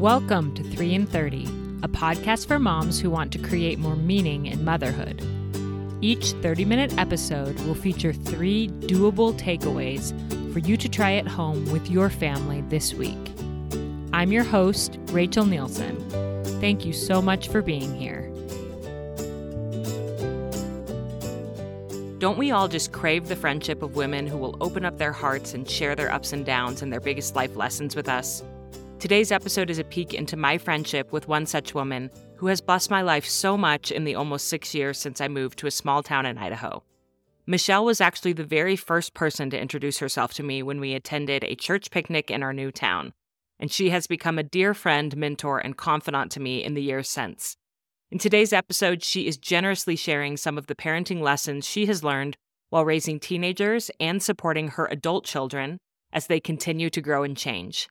Welcome to 3 in 30, a podcast for moms who want to create more meaning in motherhood. Each 30 minute episode will feature three doable takeaways for you to try at home with your family this week. I'm your host, Rachel Nielsen. Thank you so much for being here. Don't we all just crave the friendship of women who will open up their hearts and share their ups and downs and their biggest life lessons with us? Today's episode is a peek into my friendship with one such woman who has blessed my life so much in the almost six years since I moved to a small town in Idaho. Michelle was actually the very first person to introduce herself to me when we attended a church picnic in our new town, and she has become a dear friend, mentor, and confidant to me in the years since. In today's episode, she is generously sharing some of the parenting lessons she has learned while raising teenagers and supporting her adult children as they continue to grow and change.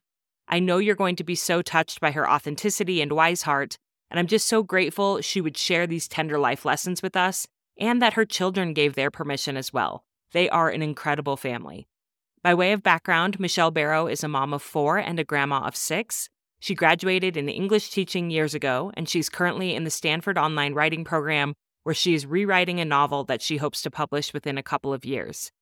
I know you're going to be so touched by her authenticity and wise heart, and I'm just so grateful she would share these tender life lessons with us and that her children gave their permission as well. They are an incredible family. By way of background, Michelle Barrow is a mom of four and a grandma of six. She graduated in English teaching years ago, and she's currently in the Stanford Online Writing Program, where she is rewriting a novel that she hopes to publish within a couple of years.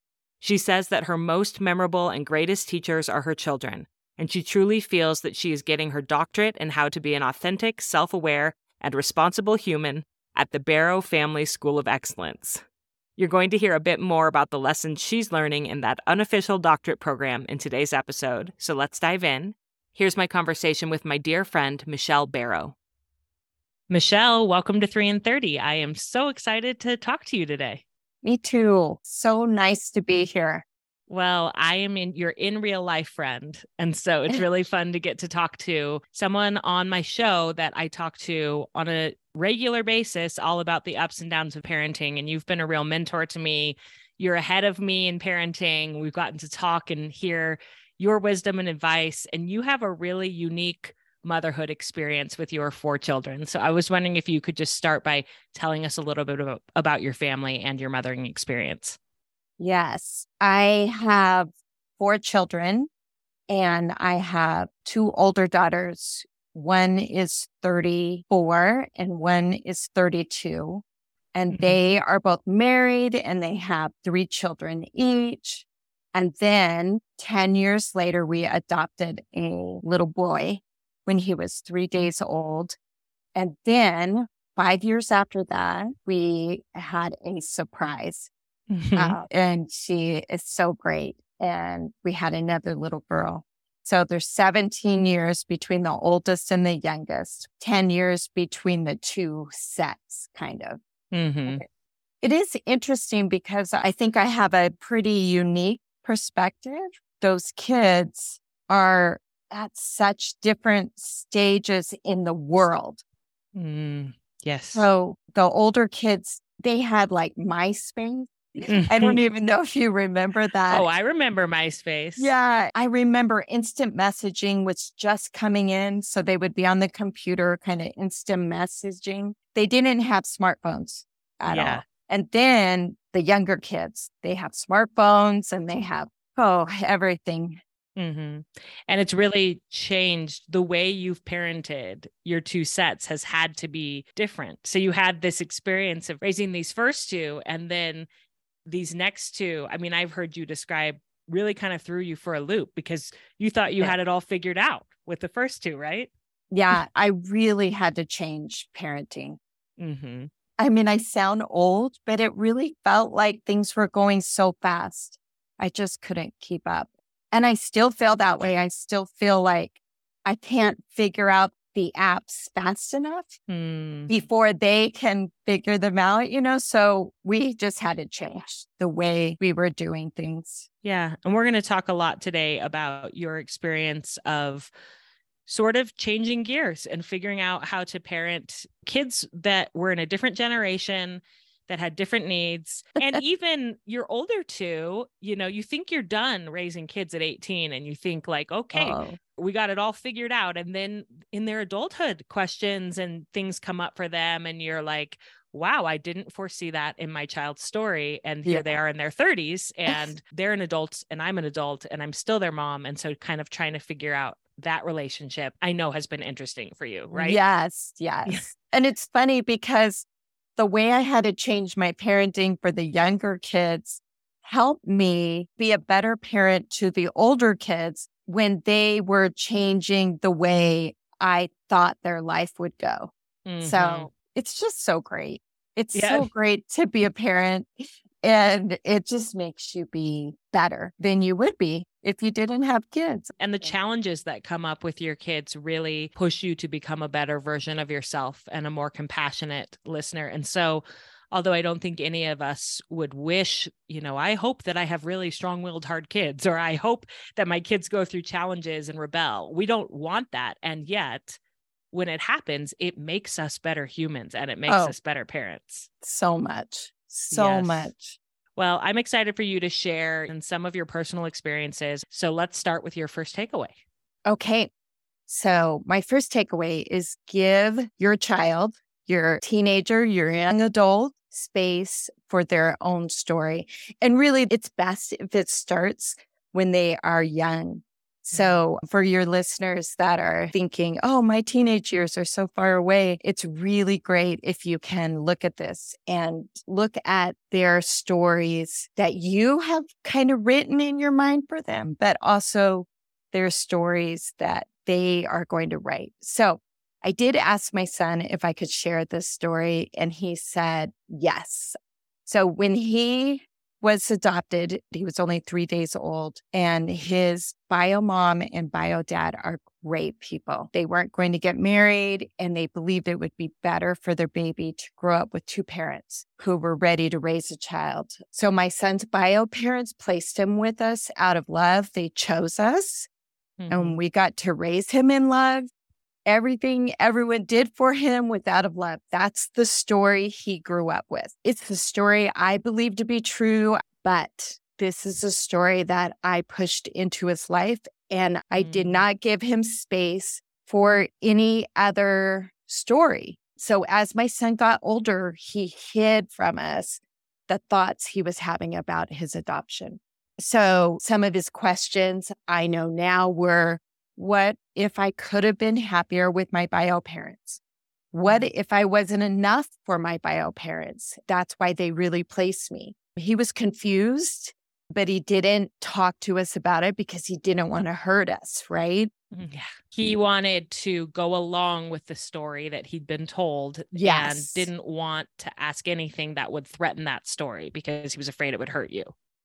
She says that her most memorable and greatest teachers are her children, and she truly feels that she is getting her doctorate in how to be an authentic, self aware, and responsible human at the Barrow Family School of Excellence. You're going to hear a bit more about the lessons she's learning in that unofficial doctorate program in today's episode, so let's dive in. Here's my conversation with my dear friend, Michelle Barrow. Michelle, welcome to 3 in 30. I am so excited to talk to you today. Me too. So nice to be here. Well, I am in your in real life friend. And so it's really fun to get to talk to someone on my show that I talk to on a regular basis, all about the ups and downs of parenting. And you've been a real mentor to me. You're ahead of me in parenting. We've gotten to talk and hear your wisdom and advice. And you have a really unique motherhood experience with your four children. So I was wondering if you could just start by telling us a little bit about, about your family and your mothering experience. Yes, I have four children and I have two older daughters. One is 34 and one is 32. And mm-hmm. they are both married and they have three children each. And then 10 years later, we adopted a little boy when he was three days old. And then five years after that, we had a surprise. Mm-hmm. Uh, and she is so great. And we had another little girl. So there's 17 years between the oldest and the youngest, 10 years between the two sets, kind of. Mm-hmm. It is interesting because I think I have a pretty unique perspective. Those kids are at such different stages in the world. Mm, yes. So the older kids, they had like MySpace I don't even know if you remember that. Oh, I remember MySpace. Yeah. I remember instant messaging was just coming in. So they would be on the computer, kind of instant messaging. They didn't have smartphones at yeah. all. And then the younger kids, they have smartphones and they have, oh, everything. Mm-hmm. And it's really changed the way you've parented your two sets has had to be different. So you had this experience of raising these first two, and then these next two, I mean, I've heard you describe really kind of threw you for a loop because you thought you yeah. had it all figured out with the first two, right? Yeah, I really had to change parenting. Mm-hmm. I mean, I sound old, but it really felt like things were going so fast. I just couldn't keep up. And I still feel that way. I still feel like I can't figure out the apps fast enough mm. before they can figure them out, you know? So we just had to change the way we were doing things. Yeah. And we're going to talk a lot today about your experience of sort of changing gears and figuring out how to parent kids that were in a different generation that had different needs. And even your older two, you know, you think you're done raising kids at 18 and you think like, okay, oh. we got it all figured out. And then in their adulthood, questions and things come up for them. And you're like, wow, I didn't foresee that in my child's story. And here yeah. they are in their 30s and they're an adult and I'm an adult and I'm still their mom. And so kind of trying to figure out that relationship I know has been interesting for you, right? Yes, yes. and it's funny because the way I had to change my parenting for the younger kids helped me be a better parent to the older kids when they were changing the way I thought their life would go. Mm-hmm. So it's just so great. It's yeah. so great to be a parent and it just makes you be better than you would be if you didn't have kids. And the challenges that come up with your kids really push you to become a better version of yourself and a more compassionate listener. And so, although I don't think any of us would wish, you know, I hope that I have really strong willed, hard kids, or I hope that my kids go through challenges and rebel. We don't want that. And yet, when it happens, it makes us better humans and it makes oh, us better parents. So much. So yes. much. Well, I'm excited for you to share in some of your personal experiences. So let's start with your first takeaway. Okay. So, my first takeaway is give your child, your teenager, your young adult space for their own story. And really, it's best if it starts when they are young. Mm-hmm. So, for your listeners that are thinking, oh, my teenage years are so far away, it's really great if you can look at this and look at their stories that you have kind of written in your mind for them, but also their stories that they are going to write. So, I did ask my son if I could share this story, and he said yes. So, when he was adopted. He was only three days old, and his bio mom and bio dad are great people. They weren't going to get married, and they believed it would be better for their baby to grow up with two parents who were ready to raise a child. So, my son's bio parents placed him with us out of love. They chose us, mm-hmm. and we got to raise him in love everything everyone did for him with out of love. That's the story he grew up with. It's the story I believe to be true, but this is a story that I pushed into his life and I did mm. not give him space for any other story. So as my son got older, he hid from us the thoughts he was having about his adoption. So some of his questions I know now were what if I could have been happier with my bio parents? What mm. if I wasn't enough for my bio parents? That's why they really placed me. He was confused, but he didn't talk to us about it because he didn't want to hurt us, right? Mm, yeah. He wanted to go along with the story that he'd been told yes. and didn't want to ask anything that would threaten that story because he was afraid it would hurt you.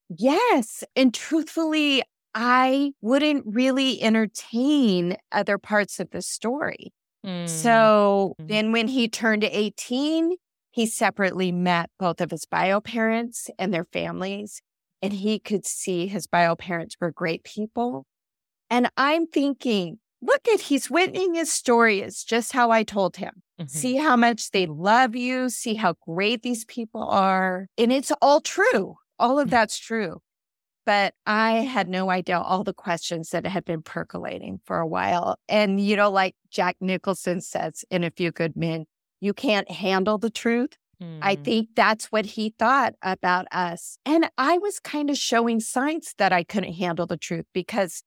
Yes. And truthfully, I wouldn't really entertain other parts of the story. Mm. So mm. then when he turned 18, he separately met both of his bio parents and their families, and he could see his bio parents were great people. And I'm thinking, look at he's witnessing his story is just how I told him. Mm-hmm. See how much they love you, see how great these people are. And it's all true. All of mm. that's true but I had no idea all the questions that had been percolating for a while. And, you know, like Jack Nicholson says in A Few Good Men, you can't handle the truth. Mm. I think that's what he thought about us. And I was kind of showing signs that I couldn't handle the truth because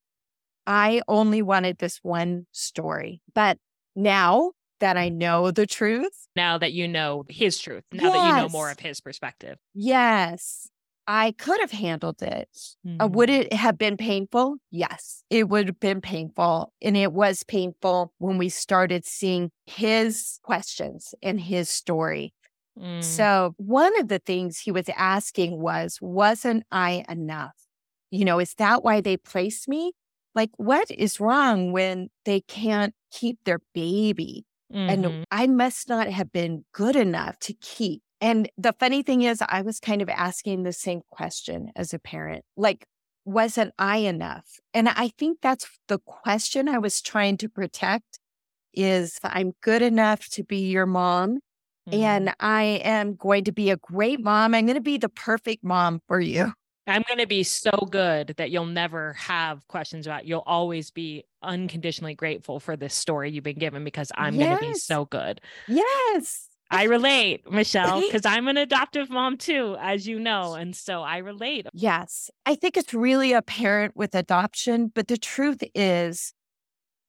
I only wanted this one story. But now that I know the truth, now that you know his truth, now yes. that you know more of his perspective. Yes. I could have handled it. Mm-hmm. Uh, would it have been painful? Yes, it would have been painful. And it was painful when we started seeing his questions and his story. Mm. So, one of the things he was asking was, Wasn't I enough? You know, is that why they placed me? Like, what is wrong when they can't keep their baby? Mm-hmm. And I must not have been good enough to keep and the funny thing is, I was kind of asking the same question as a parent like, wasn't I enough? And I think that's the question I was trying to protect is I'm good enough to be your mom mm-hmm. and I am going to be a great mom. I'm going to be the perfect mom for you. I'm going to be so good that you'll never have questions about. You'll always be unconditionally grateful for this story you've been given because I'm yes. going to be so good. Yes. I relate, Michelle, because I'm an adoptive mom too, as you know. And so I relate. Yes. I think it's really apparent with adoption, but the truth is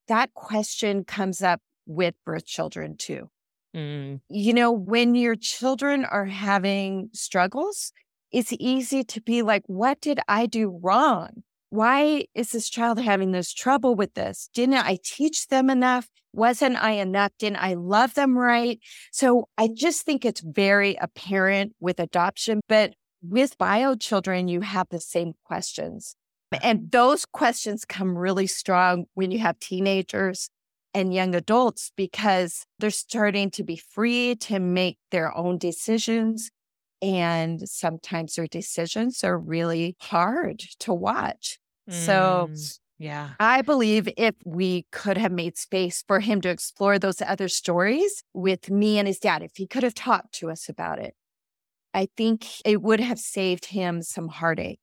that question comes up with birth children too. Mm. You know, when your children are having struggles, it's easy to be like, what did I do wrong? Why is this child having this trouble with this? Didn't I teach them enough? Wasn't I enough? Didn't I love them right? So I just think it's very apparent with adoption, but with bio children, you have the same questions. And those questions come really strong when you have teenagers and young adults because they're starting to be free to make their own decisions. And sometimes their decisions are really hard to watch. Mm, so, yeah, I believe if we could have made space for him to explore those other stories with me and his dad, if he could have talked to us about it, I think it would have saved him some heartache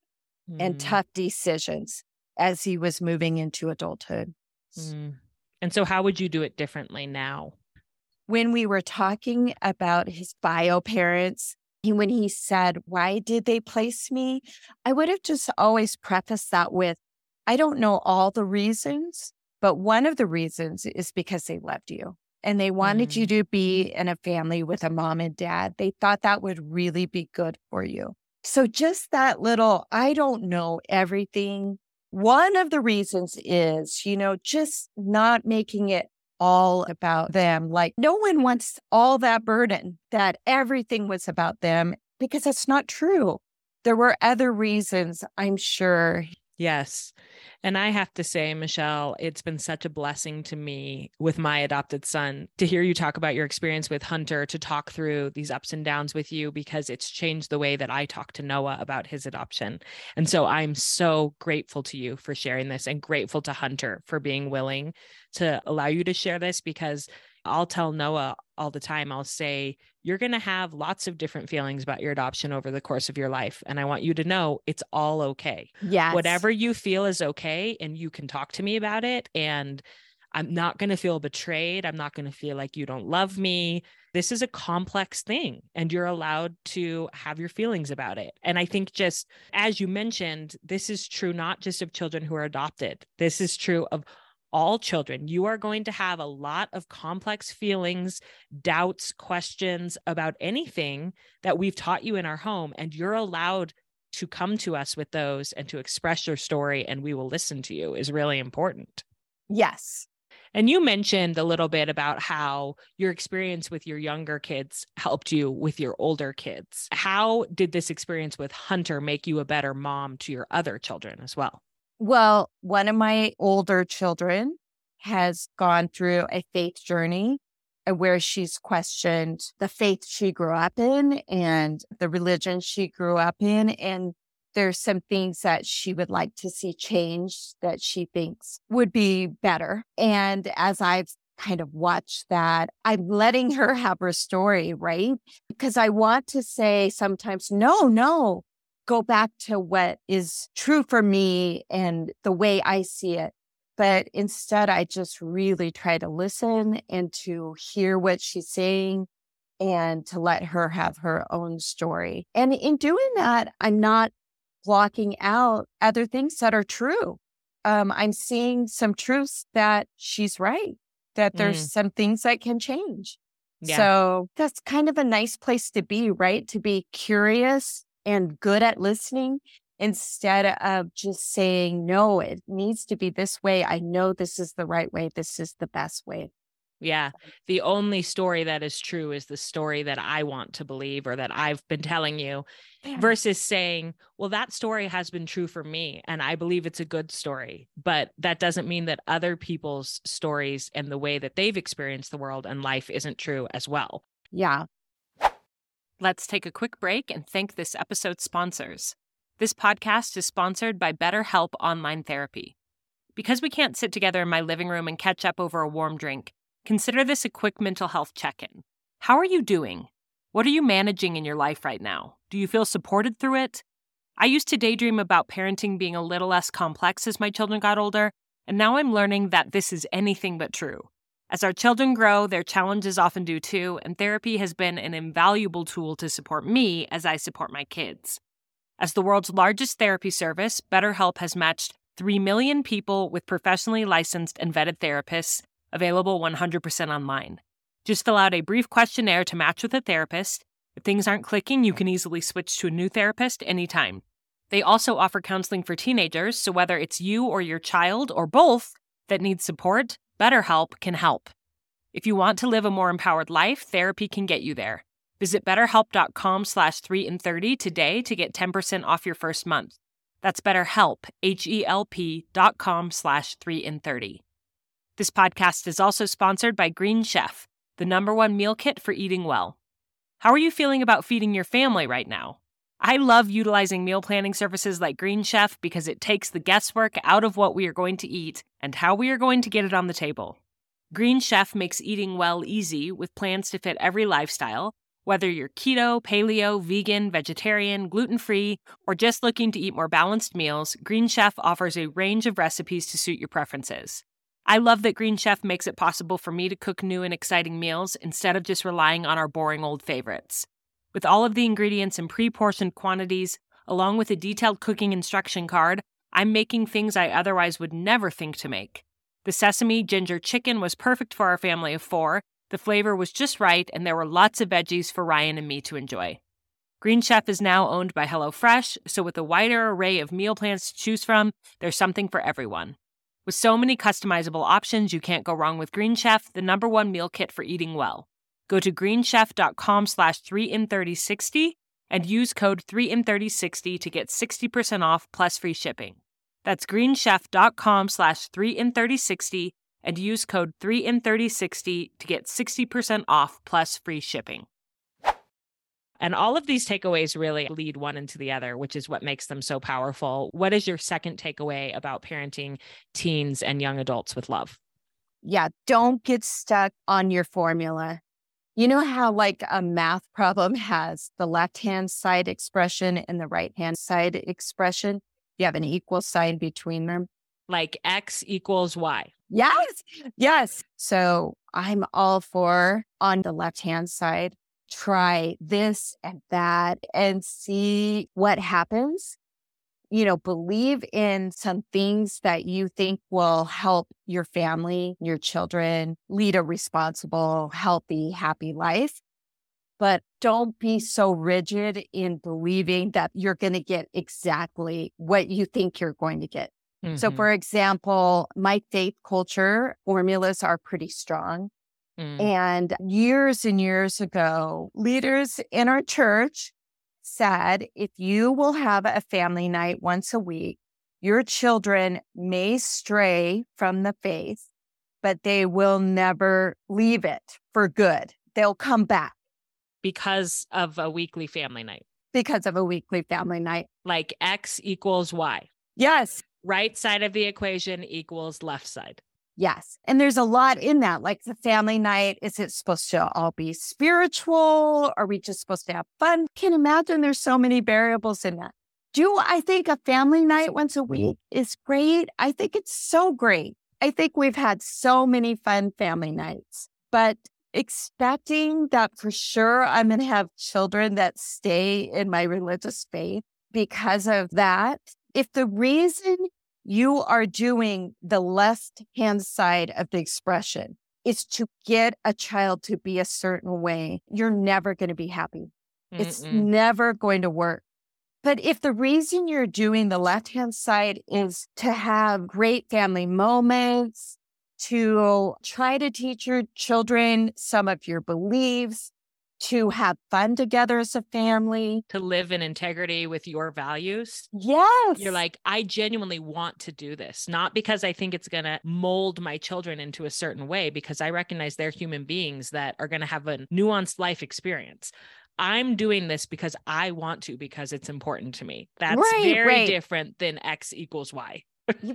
mm. and tough decisions as he was moving into adulthood. Mm. And so, how would you do it differently now? When we were talking about his bio parents, when he said, Why did they place me? I would have just always prefaced that with, I don't know all the reasons, but one of the reasons is because they loved you and they wanted mm. you to be in a family with a mom and dad. They thought that would really be good for you. So, just that little, I don't know everything. One of the reasons is, you know, just not making it all about them. Like, no one wants all that burden that everything was about them because that's not true. There were other reasons, I'm sure. Yes. And I have to say, Michelle, it's been such a blessing to me with my adopted son to hear you talk about your experience with Hunter, to talk through these ups and downs with you, because it's changed the way that I talk to Noah about his adoption. And so I'm so grateful to you for sharing this and grateful to Hunter for being willing to allow you to share this because I'll tell Noah all the time, I'll say, you're going to have lots of different feelings about your adoption over the course of your life. And I want you to know it's all okay. Yeah. Whatever you feel is okay. And you can talk to me about it. And I'm not going to feel betrayed. I'm not going to feel like you don't love me. This is a complex thing, and you're allowed to have your feelings about it. And I think, just as you mentioned, this is true not just of children who are adopted, this is true of all children, you are going to have a lot of complex feelings, doubts, questions about anything that we've taught you in our home. And you're allowed to come to us with those and to express your story, and we will listen to you is really important. Yes. And you mentioned a little bit about how your experience with your younger kids helped you with your older kids. How did this experience with Hunter make you a better mom to your other children as well? Well, one of my older children has gone through a faith journey uh, where she's questioned the faith she grew up in and the religion she grew up in. And there's some things that she would like to see changed that she thinks would be better. And as I've kind of watched that, I'm letting her have her story, right? Because I want to say sometimes, no, no, go back to what is true for me and the way I see it. But instead, I just really try to listen and to hear what she's saying and to let her have her own story. And in doing that, I'm not blocking out other things that are true. Um, I'm seeing some truths that she's right, that there's mm. some things that can change. Yeah. So that's kind of a nice place to be, right? To be curious and good at listening instead of just saying, no, it needs to be this way. I know this is the right way. This is the best way. Yeah. The only story that is true is the story that I want to believe or that I've been telling you yeah. versus saying, well, that story has been true for me and I believe it's a good story. But that doesn't mean that other people's stories and the way that they've experienced the world and life isn't true as well. Yeah. Let's take a quick break and thank this episode's sponsors. This podcast is sponsored by BetterHelp Online Therapy. Because we can't sit together in my living room and catch up over a warm drink, consider this a quick mental health check in. How are you doing? What are you managing in your life right now? Do you feel supported through it? I used to daydream about parenting being a little less complex as my children got older, and now I'm learning that this is anything but true. As our children grow, their challenges often do too, and therapy has been an invaluable tool to support me as I support my kids. As the world's largest therapy service, BetterHelp has matched 3 million people with professionally licensed and vetted therapists, available 100% online. Just fill out a brief questionnaire to match with a therapist. If things aren't clicking, you can easily switch to a new therapist anytime. They also offer counseling for teenagers, so whether it's you or your child or both that needs support, BetterHelp can help. If you want to live a more empowered life, therapy can get you there. Visit betterhelp.com slash 3 in 30 today to get 10% off your first month. That's betterhelp, H-E-L-P dot com slash 3 in 30. This podcast is also sponsored by Green Chef, the number one meal kit for eating well. How are you feeling about feeding your family right now? I love utilizing meal planning services like Green Chef because it takes the guesswork out of what we are going to eat and how we are going to get it on the table. Green Chef makes eating well easy with plans to fit every lifestyle, whether you're keto, paleo, vegan, vegetarian, gluten free, or just looking to eat more balanced meals, Green Chef offers a range of recipes to suit your preferences. I love that Green Chef makes it possible for me to cook new and exciting meals instead of just relying on our boring old favorites. With all of the ingredients in pre portioned quantities, along with a detailed cooking instruction card, I'm making things I otherwise would never think to make. The sesame ginger chicken was perfect for our family of four. The flavor was just right, and there were lots of veggies for Ryan and me to enjoy. Green Chef is now owned by HelloFresh, so with a wider array of meal plans to choose from, there's something for everyone. With so many customizable options, you can't go wrong with Green Chef, the number one meal kit for eating well. Go to greenchef.com slash 3 in 3060 and use code 3 in 3060 to get 60% off plus free shipping. That's greenchef.com slash 3 in 3060 and use code 3 in 3060 to get 60% off plus free shipping. And all of these takeaways really lead one into the other, which is what makes them so powerful. What is your second takeaway about parenting teens and young adults with love? Yeah, don't get stuck on your formula. You know how, like, a math problem has the left hand side expression and the right hand side expression? You have an equal sign between them. Like X equals Y. Yes. Yes. So I'm all for on the left hand side, try this and that and see what happens you know, believe in some things that you think will help your family, your children lead a responsible, healthy, happy life. But don't be so rigid in believing that you're going to get exactly what you think you're going to get. Mm-hmm. So, for example, my faith culture formulas are pretty strong. Mm. And years and years ago, leaders in our church said if you will have a family night once a week, your children may stray from the faith, but they will never leave it for good. They'll come back. Because of a weekly family night. Because of a weekly family night. Like X equals Y. Yes. Right side of the equation equals left side. Yes. And there's a lot in that, like the family night. Is it supposed to all be spiritual? Are we just supposed to have fun? Can imagine there's so many variables in that. Do I think a family night once a mm-hmm. week is great? I think it's so great. I think we've had so many fun family nights, but expecting that for sure I'm going to have children that stay in my religious faith because of that. If the reason you are doing the left hand side of the expression is to get a child to be a certain way. You're never going to be happy. Mm-mm. It's never going to work. But if the reason you're doing the left hand side is to have great family moments, to try to teach your children some of your beliefs, to have fun together as a family, to live in integrity with your values. Yes. You're like, I genuinely want to do this, not because I think it's going to mold my children into a certain way, because I recognize they're human beings that are going to have a nuanced life experience. I'm doing this because I want to, because it's important to me. That's Right, very right. different than X equals Y.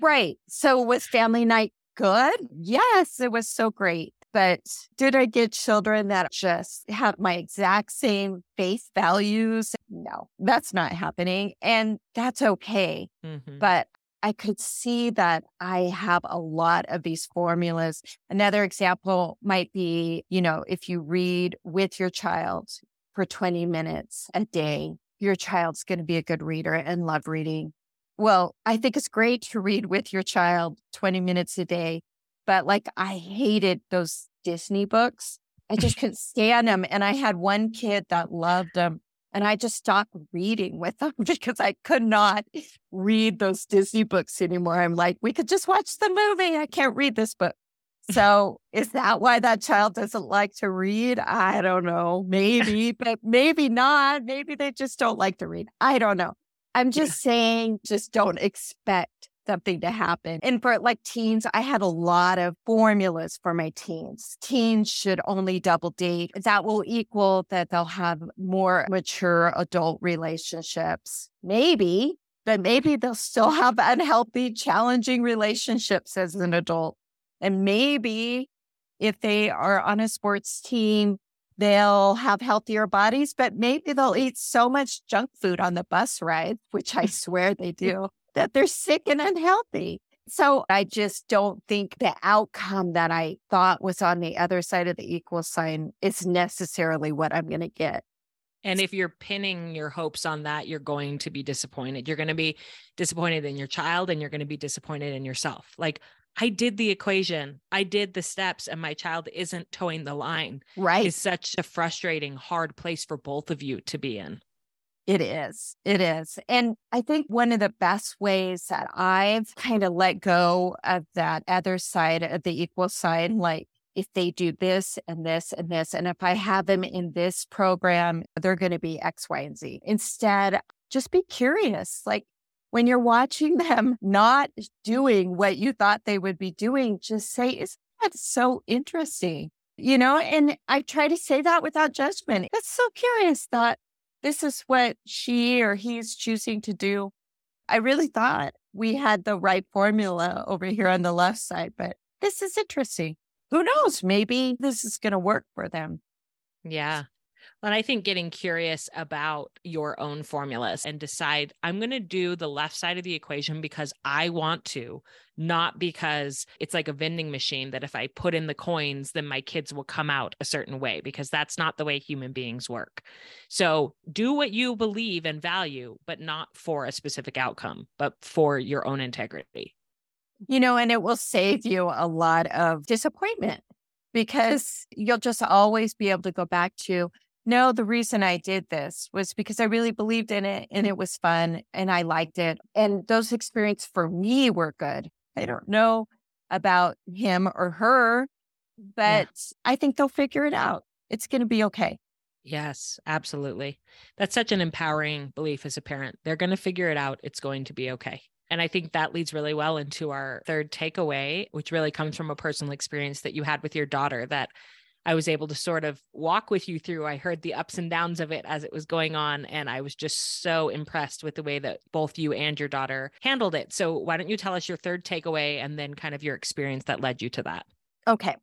Right. So was family night good? Yes, it was so great. But did I get children that just have my exact same faith values? No, that's not happening. And that's okay. Mhm. But I could see that I have a lot of these formulas. Another example might be, you know, if you read with your child for 20 minutes a day, your child's going to be a good reader and love reading. Well, I think it's great to read with your child 20 minutes a day, but like I hated those Disney books. I just couldn't stand them. And I had one kid that loved them. And I just stopped reading with them because I could not read those Disney books anymore. I'm like, we could just watch the movie. I can't read this book. So is that why that child doesn't like to read? I don't know. Maybe, but maybe not. Maybe they just don't like to read. I don't know. I'm just saying, just don't expect something to happen. And for like teens, I had a lot of formulas for my teens. Teens should only double date. That will equal that they'll have more mature adult relationships. Maybe, but maybe they'll still have unhealthy, challenging relationships as an adult. And maybe if they are on a sports team, they'll have healthier bodies, but maybe they'll eat so much junk food on the bus ride, which I swear they do, that they're sick and unhealthy. So I just don't think the outcome that I thought was on the other side of the equal sign is necessarily what I'm going to get. And if you're pinning your hopes on that, you're going to be disappointed. You're going to be disappointed in your child and you're going to be disappointed in yourself. Like, I did the equation, I did the steps, and my child isn't toeing the line. Right. Is such a frustrating, hard place for both of you to be in. It is. It is. And I think one of the best ways that I've kind of let go of that other side of the equal sign, like if they do this and this and this, and if I have them in this program, they're going to be X, Y, and Z. Instead, just be curious. Like when you're watching them not doing what you thought they would be doing, just say, is that so interesting? You know, and I try to say that without judgment. That's so curious that this is what she or he's choosing to do. I really thought we had the right formula over here on the left side, but this is interesting. Who knows? Maybe this is going to work for them. Yeah. And I think getting curious about your own formulas and decide I'm going to do the left side of the equation because I want to, not because it's like a vending machine that if I put in the coins, then my kids will come out a certain way, because that's not the way human beings work. So do what you believe and value, but not for a specific outcome, but for your own integrity. You know, and it will save you a lot of disappointment because you'll just always be able to go back to, no, the reason I did this was because I really believed in it and it was fun and I liked it. And those experiences for me were good. I don't know about him or her, but I think they'll figure it out. It's going to be okay. Yes, absolutely. That's such an empowering belief as a parent. They're going to figure it out. It's going to be okay. And I think that leads really well into our third takeaway, which really comes from a personal experience that you had with your daughter that I was able to sort of walk with you through. I heard the ups and downs of it as it was going on. And I was just so impressed with the way that both you and your daughter handled it. So, why don't you tell us your third takeaway and then kind of your experience that led you to that? Okay.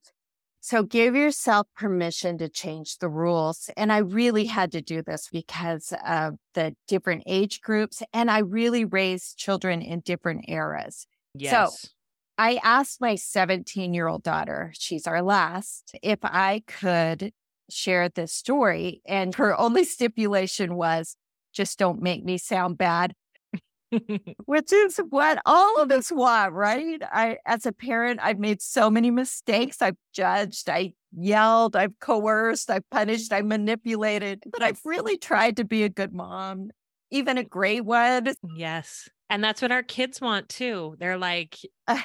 So give yourself permission to change the rules. And I really had to do this because of the different age groups. And I really raised children in different eras. Yes. I asked my 17 year old daughter, she's our last, if I could share this story. And her only stipulation was just don't make me sound bad which is what all of us want, right? I, as a parent, I've made so many mistakes. I've judged, I yelled, I've coerced, I've punished, I manipulated, but I've really tried to be a good mom, even a great one. Yes. And that's what our kids want too. They're like,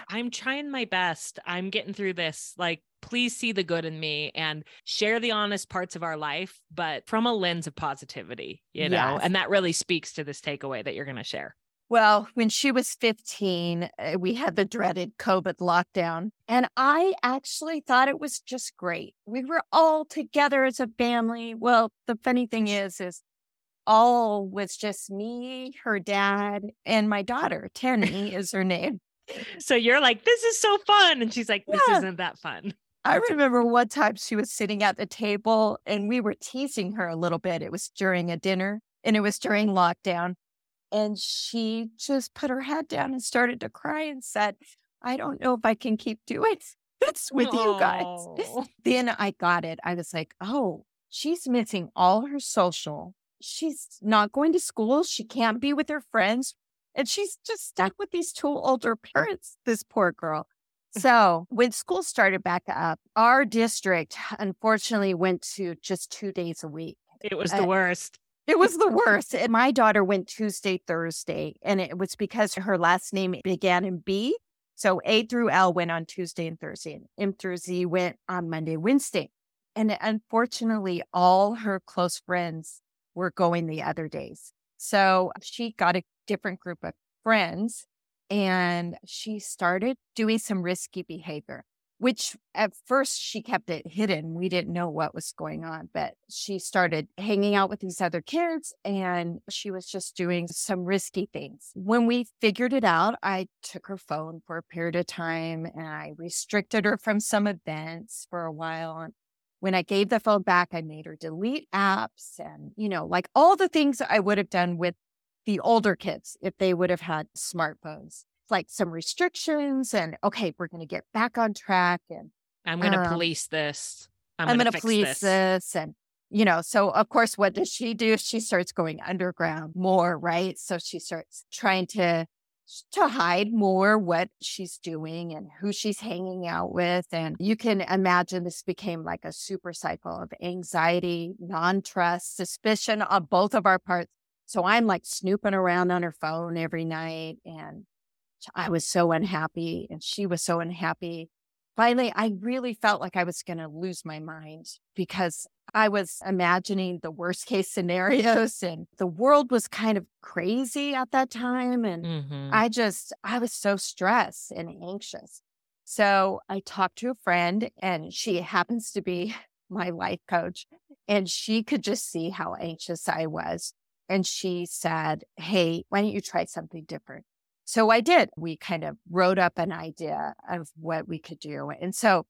I'm trying my best. I'm getting through this. Like, please see the good in me and share the honest parts of our life, but from a lens of positivity, you know? Yes. And that really speaks to this takeaway that you're going to share. Well, when she was 15, uh, we had the dreaded COVID lockdown. And I actually thought it was just great. We were all together as a family. Well, the funny thing is, is all was just me, her dad, and my daughter. Tenny is her name. So you're like, this is so fun. And she's like, this yeah. isn't that fun. I remember one time she was sitting at the table and we were teasing her a little bit. It was during a dinner and it was during lockdown. And she just put her head down and started to cry and said, I don't know if I can keep doing this with you guys. Then I got it. I was like, oh, she's missing all her social. She's not going to school. She can't be with her friends. And she's just stuck with these two older parents, this poor girl. So when school started back up, our district unfortunately went to just two days a week. It was the uh, worst. It was the worst. And my daughter went Tuesday, Thursday, and it was because her last name began in B. So A through L went on Tuesday and Thursday, and M through Z went on Monday, Wednesday. And unfortunately, all her close friends were going the other days. So she got a different group of friends and she started doing some risky behavior which at first she kept it hidden. We didn't know what was going on, but she started hanging out with these other kids and she was just doing some risky things. When we figured it out, I took her phone for a period of time and I restricted her from some events for a while. And when I gave the phone back, I made her delete apps and, you know, like all the things I would have done with the older kids if they would have had smartphones like some restrictions and okay, we're going to get back on track and I'm going to um, police this. I'm, I'm going to police this. this and you know, so of course, what does she do? She starts going underground more, right? So she starts trying to to hide more what she's doing and who she's hanging out with. And you can imagine this became like a super cycle of anxiety, non trust, suspicion on both of our parts. So I'm like snooping around on her phone every night and I was so unhappy and she was so unhappy. Finally, I really felt like I was going to lose my mind because I was imagining the worst case scenarios and the world was kind of crazy at that time. And mm-hmm. I just, I was so stressed and anxious. So I talked to a friend and she happens to be my life coach and she could just see how anxious I was. And she said, Hey, why don't you try something different? So I did. We kind of wrote up an idea of what we could do. And so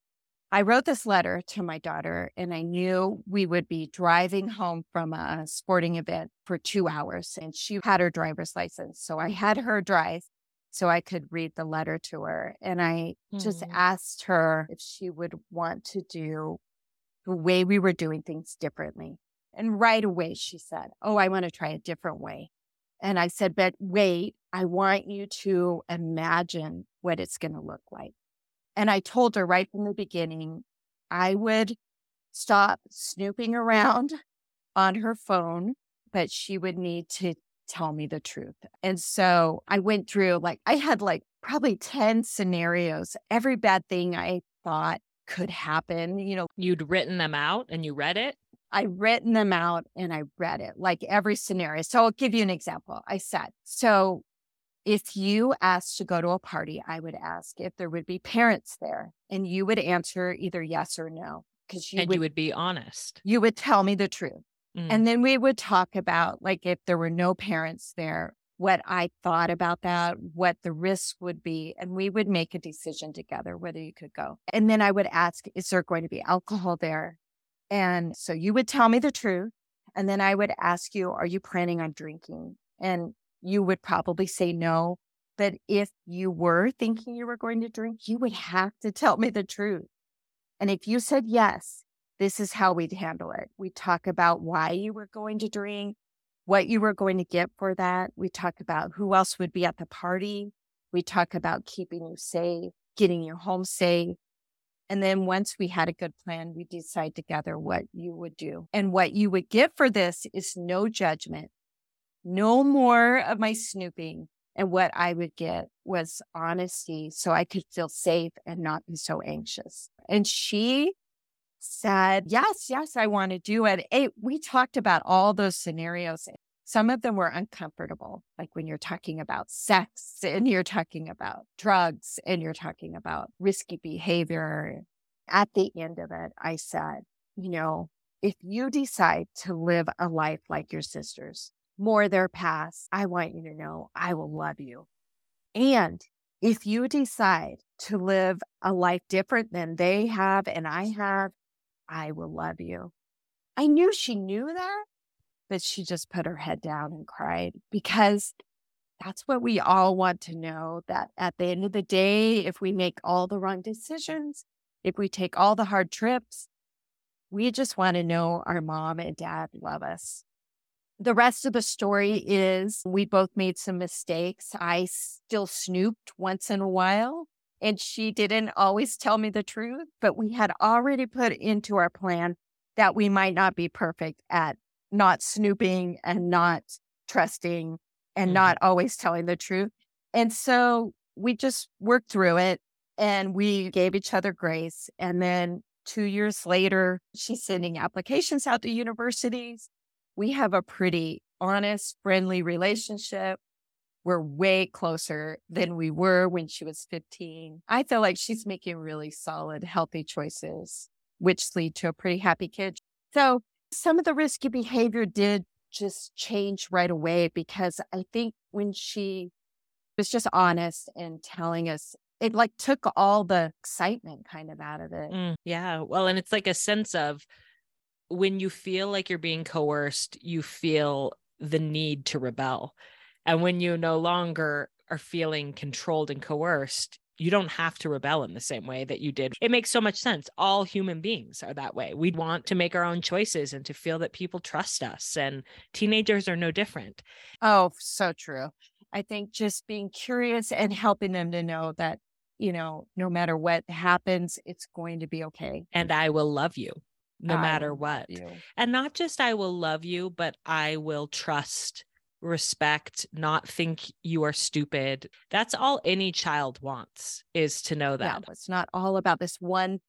I wrote this letter to my daughter, and I knew we would be driving home from a sporting event for two hours. And she had her driver's license. So I had her drive so I could read the letter to her. And I mm. just asked her if she would want to do the way we were doing things differently. And right away, she said, Oh, I want to try a different way. And I said, but wait, I want you to imagine what it's going to look like. And I told her right from the beginning, I would stop snooping around on her phone, but she would need to tell me the truth. And so I went through like, I had like probably 10 scenarios, every bad thing I thought could happen. You know, you'd written them out and you read it? I written them out and I read it, like every scenario. So I'll give you an example. I said, so if you asked to go to a party, I would ask if there would be parents there and you would answer either yes or no. Because you, would, you would be honest. You would tell me the truth. Mm. And then we would talk about like if there were no parents there, what I thought about that, what the risk would be, and we would make a decision together whether you could go. And then I would ask, is there going to be alcohol there? And so you would tell me the truth. And then I would ask you, are you planning on drinking? And you would probably say no. But if you were thinking you were going to drink, you would have to tell me the truth. And if you said yes, this is how we'd handle it. We talk about why you were going to drink, what you were going to get for that. We talk about who else would be at the party. We talk about keeping you safe, getting you home safe, and then once we had a good plan, we decide together what you would do. And what you would get for this is no judgment, no more of my snooping. And what I would get was honesty so I could feel safe and not be so anxious. And she said, Yes, yes, I want to do it. we talked about all those scenarios. Some of them were uncomfortable, like when you're talking about sex and you're talking about drugs and you're talking about risky behavior. At the end of it, I said, you know, if you decide to live a life like your sisters, more their past, I want you to know I will love you. And if you decide to live a life different than they have and I have, I will love you. I knew she knew that, but she just put her head down and cried because that's what we all want to know that at the end of the day, if we make all the wrong decisions, if we take all the hard trips, we just want to know our mom and dad love us. The rest of the story is we both made some mistakes. I still snooped once in a while and she didn't always tell me the truth, but we had already put into our plan that we might not be perfect at not snooping and not trusting and mm-hmm. not always telling the truth. And so we just worked through it and we gave each other grace. And then two years later, she's sending applications out to universities. We have a pretty honest, friendly relationship. We're way closer than we were when she was 15. I feel like she's making really solid, healthy choices, which lead to a pretty happy kid. So some of the risky behavior did just change right away because I think when she was just honest and telling us, it like took all the excitement kind of out of it. Mm, yeah. Well, and it's like a sense of when you feel like you're being coerced, you feel the need to rebel. And when you no longer are feeling controlled and coerced, you don't have to rebel in the same way that you did. It makes so much sense. All human beings are that way. We want to make our own choices and to feel that people trust us. And teenagers are no different. Oh, so true. I think just being curious and helping them to know that, you know, no matter what happens, it's going to be okay. And I will love you no I matter what. And not just I will love you, but I will trust respect, not think you are stupid. That's all any child wants is to know that. Yeah, it's not all about this one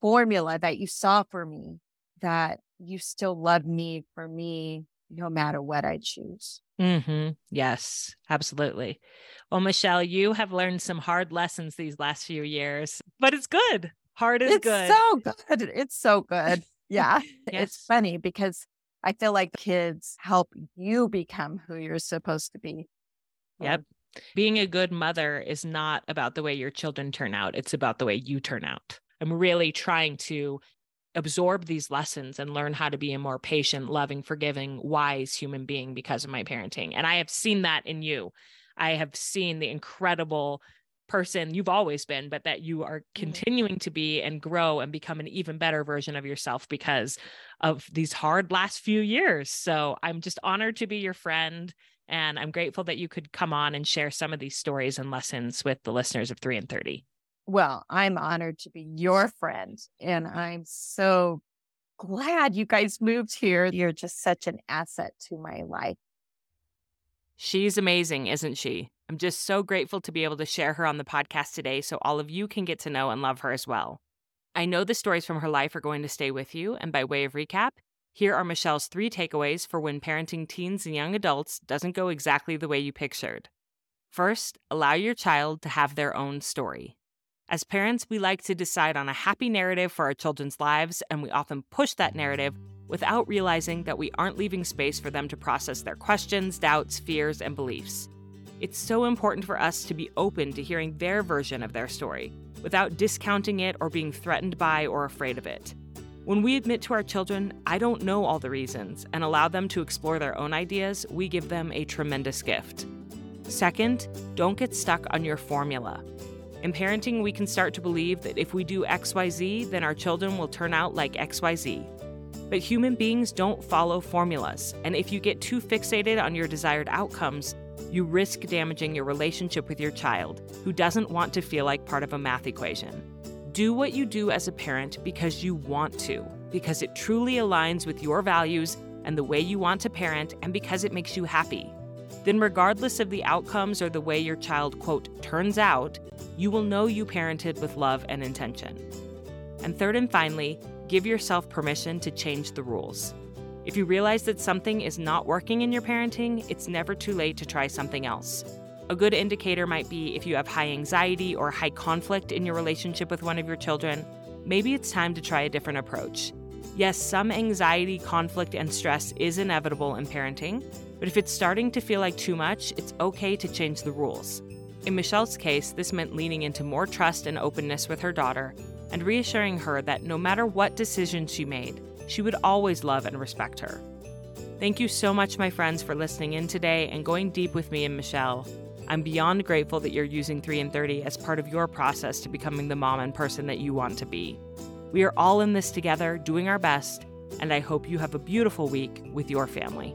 formula that you saw for me, that you still love me for me no matter what I choose. Mm-hmm. Yes, absolutely. Well, Michelle, you have learned some hard lessons these last few years, but it's good. Hard is it's good. so good. It's so good. Yeah. yes. It's funny because I feel like kids help you become who you're supposed to be. Yep. Um, being a good mother is not about the way your children turn out, it's about the way you turn out. I'm really trying to absorb these lessons and learn how to be a more patient, loving, forgiving, wise human being because of my parenting. And I have seen that in you. I have seen the incredible person you've always been, but that you are mm-hmm. continuing to be and grow and become an even better version of yourself because of these hard last few years. So I'm just honored to be your friend. And I'm grateful that you could come on and share some of these stories and lessons with the listeners of 3 in 30. Well, I'm honored to be your friend. And I'm so glad you guys moved here. You're just such an asset to my life. She's amazing, isn't she? I'm just so grateful to be able to share her on the podcast today so all of you can get to know and love her as well. I know the stories from her life are going to stay with you, and by way of recap, here are Michelle's three takeaways for when parenting teens and young adults doesn't go exactly the way you pictured. First, allow your child to have their own story. As parents, we like to decide on a happy narrative for our children's lives, and we often push that narrative without realizing that we aren't leaving space for them to process their questions, doubts, fears, and beliefs. It's so important for us to be open to hearing their version of their story without discounting it or being threatened by or afraid of it. When we admit to our children, I don't know all the reasons, and allow them to explore their own ideas, we give them a tremendous gift. Second, don't get stuck on your formula. In parenting, we can start to believe that if we do XYZ, then our children will turn out like XYZ. But human beings don't follow formulas, and if you get too fixated on your desired outcomes, you risk damaging your relationship with your child, who doesn't want to feel like part of a math equation. Do what you do as a parent because you want to, because it truly aligns with your values and the way you want to parent, and because it makes you happy. Then, regardless of the outcomes or the way your child, quote, turns out, you will know you parented with love and intention. And third and finally, give yourself permission to change the rules. If you realize that something is not working in your parenting, it's never too late to try something else. A good indicator might be if you have high anxiety or high conflict in your relationship with one of your children, maybe it's time to try a different approach. Yes, some anxiety, conflict, and stress is inevitable in parenting, but if it's starting to feel like too much, it's okay to change the rules. In Michelle's case, this meant leaning into more trust and openness with her daughter and reassuring her that no matter what decision she made, she would always love and respect her. Thank you so much, my friends, for listening in today and going deep with me and Michelle. I'm beyond grateful that you're using 3 in 30 as part of your process to becoming the mom and person that you want to be. We are all in this together, doing our best, and I hope you have a beautiful week with your family.